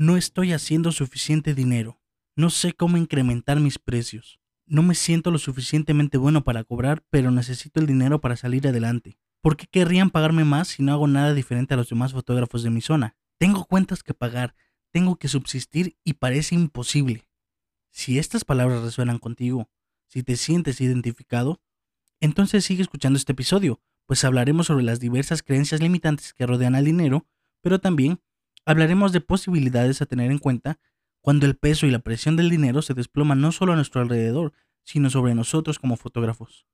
No estoy haciendo suficiente dinero. No sé cómo incrementar mis precios. No me siento lo suficientemente bueno para cobrar, pero necesito el dinero para salir adelante. ¿Por qué querrían pagarme más si no hago nada diferente a los demás fotógrafos de mi zona? Tengo cuentas que pagar, tengo que subsistir y parece imposible. Si estas palabras resuenan contigo, si te sientes identificado, entonces sigue escuchando este episodio, pues hablaremos sobre las diversas creencias limitantes que rodean al dinero, pero también hablaremos de posibilidades a tener en cuenta cuando el peso y la presión del dinero se desploman no solo a nuestro alrededor, sino sobre nosotros como fotógrafos.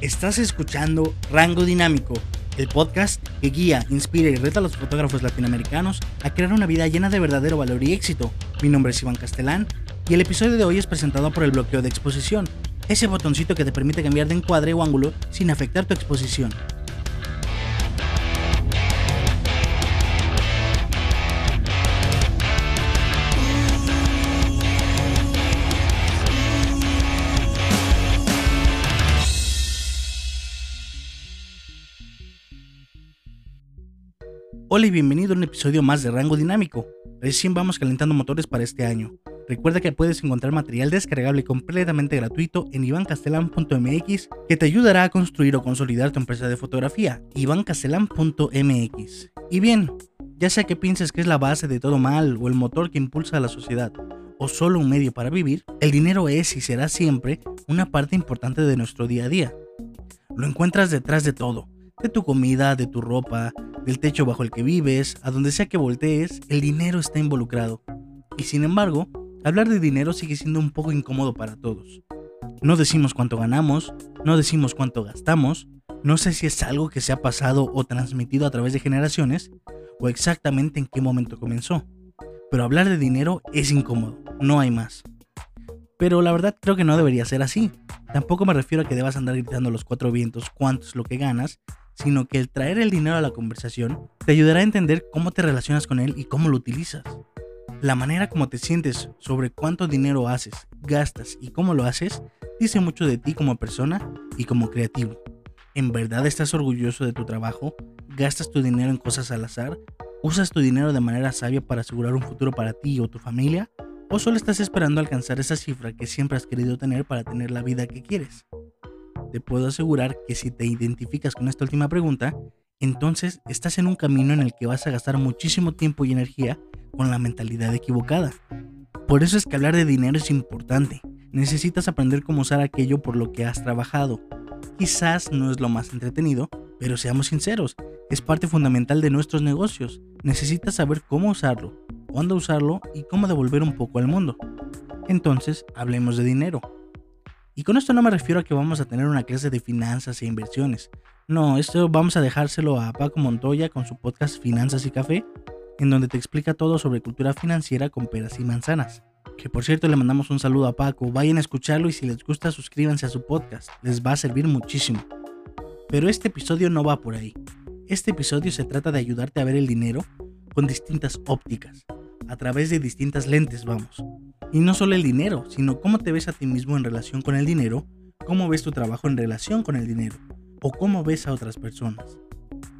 Estás escuchando Rango Dinámico, el podcast que guía, inspira y reta a los fotógrafos latinoamericanos a crear una vida llena de verdadero valor y éxito. Mi nombre es Iván Castelán y el episodio de hoy es presentado por el bloqueo de exposición, ese botoncito que te permite cambiar de encuadre o ángulo sin afectar tu exposición. Hola y bienvenido a un episodio más de Rango Dinámico. Recién vamos calentando motores para este año. Recuerda que puedes encontrar material descargable completamente gratuito en ivancastelan.mx que te ayudará a construir o consolidar tu empresa de fotografía. ivancastelan.mx. Y bien, ya sea que pienses que es la base de todo mal o el motor que impulsa a la sociedad, o solo un medio para vivir, el dinero es y será siempre una parte importante de nuestro día a día. Lo encuentras detrás de todo, de tu comida, de tu ropa, del techo bajo el que vives, a donde sea que voltees, el dinero está involucrado. Y sin embargo, hablar de dinero sigue siendo un poco incómodo para todos. No decimos cuánto ganamos, no decimos cuánto gastamos, no sé si es algo que se ha pasado o transmitido a través de generaciones, o exactamente en qué momento comenzó. Pero hablar de dinero es incómodo, no hay más. Pero la verdad creo que no debería ser así. Tampoco me refiero a que debas andar gritando los cuatro vientos cuánto es lo que ganas, sino que el traer el dinero a la conversación te ayudará a entender cómo te relacionas con él y cómo lo utilizas. La manera como te sientes sobre cuánto dinero haces, gastas y cómo lo haces dice mucho de ti como persona y como creativo. ¿En verdad estás orgulloso de tu trabajo? ¿Gastas tu dinero en cosas al azar? ¿Usas tu dinero de manera sabia para asegurar un futuro para ti o tu familia? ¿O solo estás esperando alcanzar esa cifra que siempre has querido tener para tener la vida que quieres? te puedo asegurar que si te identificas con esta última pregunta, entonces estás en un camino en el que vas a gastar muchísimo tiempo y energía con la mentalidad equivocada. Por eso es que hablar de dinero es importante. Necesitas aprender cómo usar aquello por lo que has trabajado. Quizás no es lo más entretenido, pero seamos sinceros, es parte fundamental de nuestros negocios. Necesitas saber cómo usarlo, cuándo usarlo y cómo devolver un poco al mundo. Entonces, hablemos de dinero. Y con esto no me refiero a que vamos a tener una clase de finanzas e inversiones. No, esto vamos a dejárselo a Paco Montoya con su podcast Finanzas y Café, en donde te explica todo sobre cultura financiera con peras y manzanas. Que por cierto le mandamos un saludo a Paco, vayan a escucharlo y si les gusta suscríbanse a su podcast, les va a servir muchísimo. Pero este episodio no va por ahí. Este episodio se trata de ayudarte a ver el dinero con distintas ópticas, a través de distintas lentes, vamos. Y no solo el dinero, sino cómo te ves a ti mismo en relación con el dinero, cómo ves tu trabajo en relación con el dinero, o cómo ves a otras personas.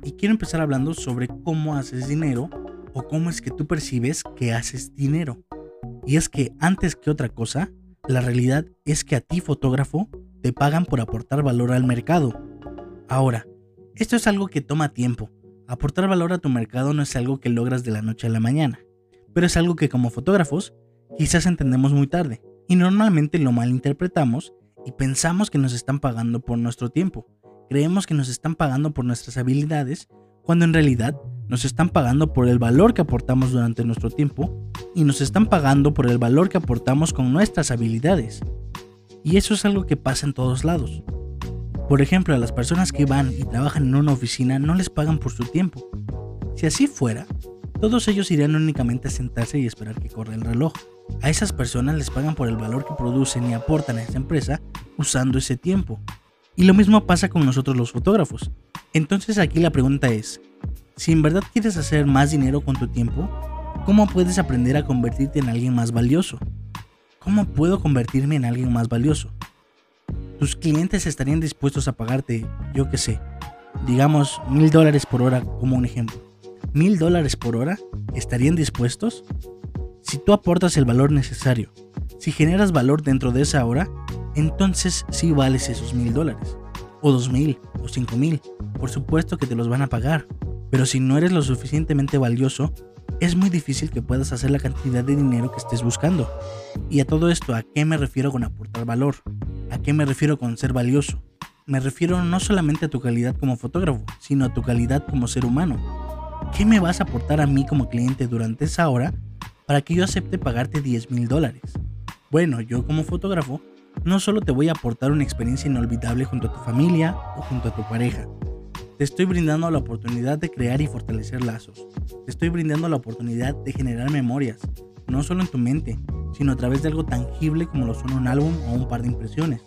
Y quiero empezar hablando sobre cómo haces dinero o cómo es que tú percibes que haces dinero. Y es que antes que otra cosa, la realidad es que a ti fotógrafo te pagan por aportar valor al mercado. Ahora, esto es algo que toma tiempo. Aportar valor a tu mercado no es algo que logras de la noche a la mañana, pero es algo que como fotógrafos quizás entendemos muy tarde y normalmente lo malinterpretamos y pensamos que nos están pagando por nuestro tiempo. Creemos que nos están pagando por nuestras habilidades cuando en realidad nos están pagando por el valor que aportamos durante nuestro tiempo y nos están pagando por el valor que aportamos con nuestras habilidades. Y eso es algo que pasa en todos lados. Por ejemplo, a las personas que van y trabajan en una oficina no les pagan por su tiempo. Si así fuera, todos ellos irían únicamente a sentarse y esperar que corra el reloj. A esas personas les pagan por el valor que producen y aportan a esa empresa usando ese tiempo. Y lo mismo pasa con nosotros los fotógrafos. Entonces aquí la pregunta es, si en verdad quieres hacer más dinero con tu tiempo, ¿cómo puedes aprender a convertirte en alguien más valioso? ¿Cómo puedo convertirme en alguien más valioso? Tus clientes estarían dispuestos a pagarte, yo qué sé, digamos mil dólares por hora como un ejemplo. ¿Mil dólares por hora? ¿Estarían dispuestos? Si tú aportas el valor necesario, si generas valor dentro de esa hora, entonces sí vales esos mil dólares. O dos mil, o cinco mil. Por supuesto que te los van a pagar. Pero si no eres lo suficientemente valioso, es muy difícil que puedas hacer la cantidad de dinero que estés buscando. Y a todo esto, ¿a qué me refiero con aportar valor? ¿A qué me refiero con ser valioso? Me refiero no solamente a tu calidad como fotógrafo, sino a tu calidad como ser humano. ¿Qué me vas a aportar a mí como cliente durante esa hora para que yo acepte pagarte 10 mil dólares? Bueno, yo como fotógrafo no solo te voy a aportar una experiencia inolvidable junto a tu familia o junto a tu pareja, te estoy brindando la oportunidad de crear y fortalecer lazos. Te estoy brindando la oportunidad de generar memorias, no solo en tu mente, sino a través de algo tangible como lo son un álbum o un par de impresiones.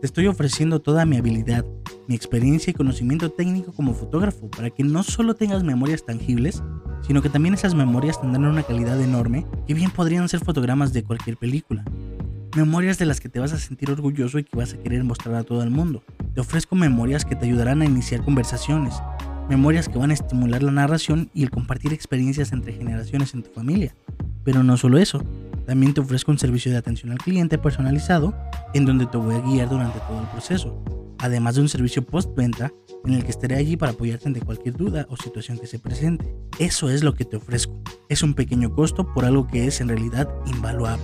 Te estoy ofreciendo toda mi habilidad, mi experiencia y conocimiento técnico como fotógrafo para que no solo tengas memorias tangibles, sino que también esas memorias tendrán una calidad enorme que bien podrían ser fotogramas de cualquier película. Memorias de las que te vas a sentir orgulloso y que vas a querer mostrar a todo el mundo. Te ofrezco memorias que te ayudarán a iniciar conversaciones, memorias que van a estimular la narración y el compartir experiencias entre generaciones en tu familia. Pero no solo eso, también te ofrezco un servicio de atención al cliente personalizado en donde te voy a guiar durante todo el proceso, además de un servicio postventa en el que estaré allí para apoyarte ante cualquier duda o situación que se presente. Eso es lo que te ofrezco. Es un pequeño costo por algo que es en realidad invaluable.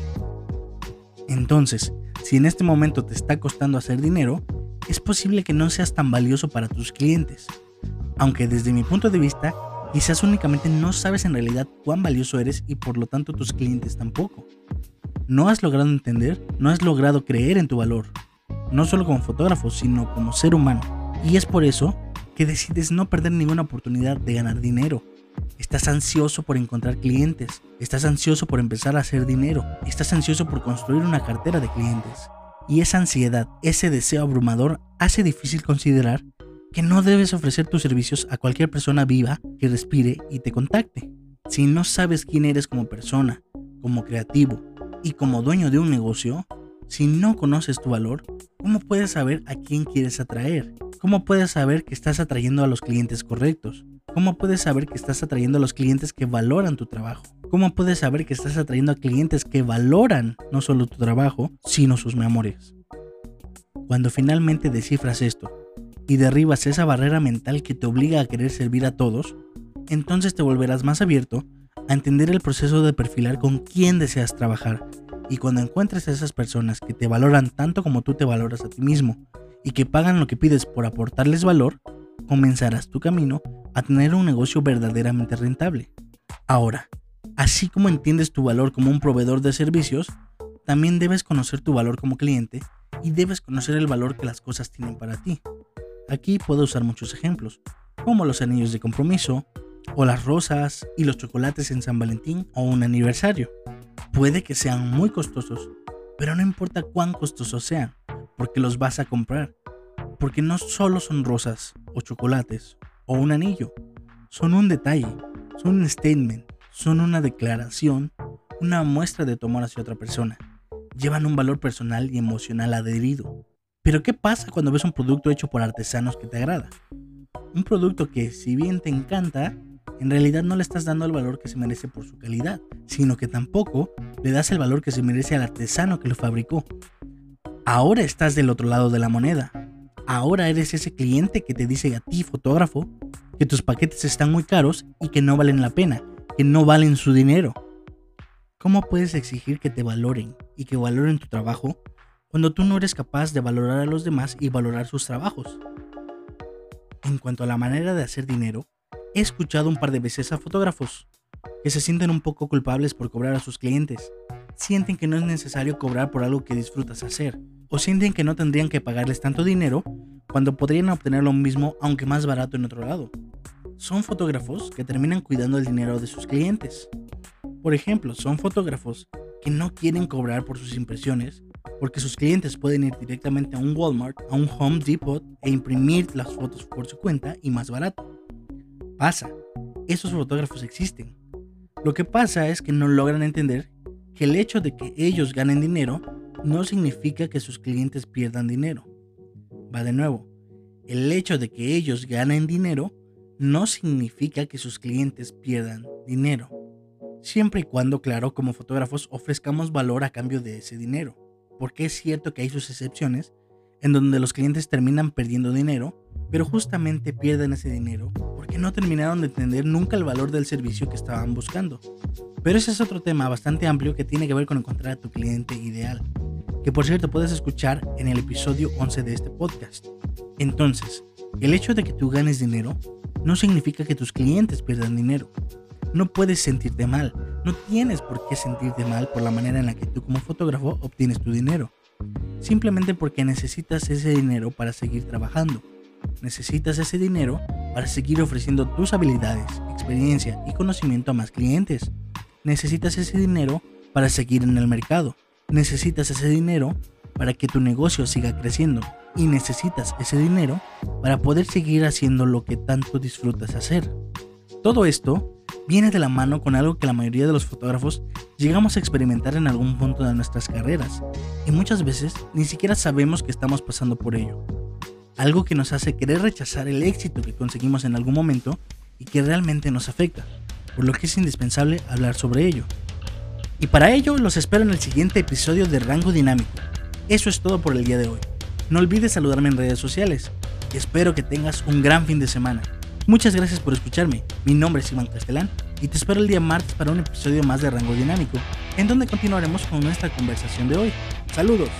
Entonces, si en este momento te está costando hacer dinero, es posible que no seas tan valioso para tus clientes. Aunque desde mi punto de vista, quizás únicamente no sabes en realidad cuán valioso eres y por lo tanto tus clientes tampoco. No has logrado entender, no has logrado creer en tu valor, no solo como fotógrafo, sino como ser humano. Y es por eso que decides no perder ninguna oportunidad de ganar dinero, Estás ansioso por encontrar clientes, estás ansioso por empezar a hacer dinero, estás ansioso por construir una cartera de clientes. Y esa ansiedad, ese deseo abrumador hace difícil considerar que no debes ofrecer tus servicios a cualquier persona viva que respire y te contacte. Si no sabes quién eres como persona, como creativo y como dueño de un negocio, si no conoces tu valor, ¿cómo puedes saber a quién quieres atraer? ¿Cómo puedes saber que estás atrayendo a los clientes correctos? ¿Cómo puedes saber que estás atrayendo a los clientes que valoran tu trabajo? ¿Cómo puedes saber que estás atrayendo a clientes que valoran no solo tu trabajo, sino sus memorias? Cuando finalmente descifras esto y derribas esa barrera mental que te obliga a querer servir a todos, entonces te volverás más abierto a entender el proceso de perfilar con quién deseas trabajar. Y cuando encuentres a esas personas que te valoran tanto como tú te valoras a ti mismo y que pagan lo que pides por aportarles valor, comenzarás tu camino a tener un negocio verdaderamente rentable. Ahora, así como entiendes tu valor como un proveedor de servicios, también debes conocer tu valor como cliente y debes conocer el valor que las cosas tienen para ti. Aquí puedo usar muchos ejemplos, como los anillos de compromiso, o las rosas y los chocolates en San Valentín o un aniversario. Puede que sean muy costosos, pero no importa cuán costosos sean, porque los vas a comprar. Porque no solo son rosas o chocolates o un anillo. Son un detalle, son un statement, son una declaración, una muestra de tu amor hacia otra persona. Llevan un valor personal y emocional adherido. Pero ¿qué pasa cuando ves un producto hecho por artesanos que te agrada? Un producto que, si bien te encanta, en realidad no le estás dando el valor que se merece por su calidad, sino que tampoco le das el valor que se merece al artesano que lo fabricó. Ahora estás del otro lado de la moneda ahora eres ese cliente que te dice a ti, fotógrafo, que tus paquetes están muy caros y que no valen la pena, que no valen su dinero. ¿Cómo puedes exigir que te valoren y que valoren tu trabajo cuando tú no eres capaz de valorar a los demás y valorar sus trabajos? En cuanto a la manera de hacer dinero, he escuchado un par de veces a fotógrafos que se sienten un poco culpables por cobrar a sus clientes. Sienten que no es necesario cobrar por algo que disfrutas hacer o sienten que no tendrían que pagarles tanto dinero cuando podrían obtener lo mismo aunque más barato en otro lado. Son fotógrafos que terminan cuidando el dinero de sus clientes. Por ejemplo, son fotógrafos que no quieren cobrar por sus impresiones porque sus clientes pueden ir directamente a un Walmart, a un Home Depot e imprimir las fotos por su cuenta y más barato. Pasa, esos fotógrafos existen. Lo que pasa es que no logran entender que el hecho de que ellos ganen dinero no significa que sus clientes pierdan dinero. Va de nuevo, el hecho de que ellos ganen dinero no significa que sus clientes pierdan dinero, siempre y cuando, claro, como fotógrafos ofrezcamos valor a cambio de ese dinero, porque es cierto que hay sus excepciones en donde los clientes terminan perdiendo dinero, pero justamente pierden ese dinero porque no terminaron de entender nunca el valor del servicio que estaban buscando. Pero ese es otro tema bastante amplio que tiene que ver con encontrar a tu cliente ideal, que por cierto puedes escuchar en el episodio 11 de este podcast. Entonces, el hecho de que tú ganes dinero no significa que tus clientes pierdan dinero. No puedes sentirte mal, no tienes por qué sentirte mal por la manera en la que tú como fotógrafo obtienes tu dinero simplemente porque necesitas ese dinero para seguir trabajando. Necesitas ese dinero para seguir ofreciendo tus habilidades, experiencia y conocimiento a más clientes. Necesitas ese dinero para seguir en el mercado. Necesitas ese dinero para que tu negocio siga creciendo. Y necesitas ese dinero para poder seguir haciendo lo que tanto disfrutas hacer. Todo esto viene de la mano con algo que la mayoría de los fotógrafos llegamos a experimentar en algún punto de nuestras carreras y muchas veces ni siquiera sabemos que estamos pasando por ello. Algo que nos hace querer rechazar el éxito que conseguimos en algún momento y que realmente nos afecta, por lo que es indispensable hablar sobre ello. Y para ello los espero en el siguiente episodio de Rango Dinámico. Eso es todo por el día de hoy. No olvides saludarme en redes sociales. Espero que tengas un gran fin de semana. Muchas gracias por escucharme. Mi nombre es Iván Castelán y te espero el día martes para un episodio más de Rango Dinámico, en donde continuaremos con nuestra conversación de hoy. Saludos.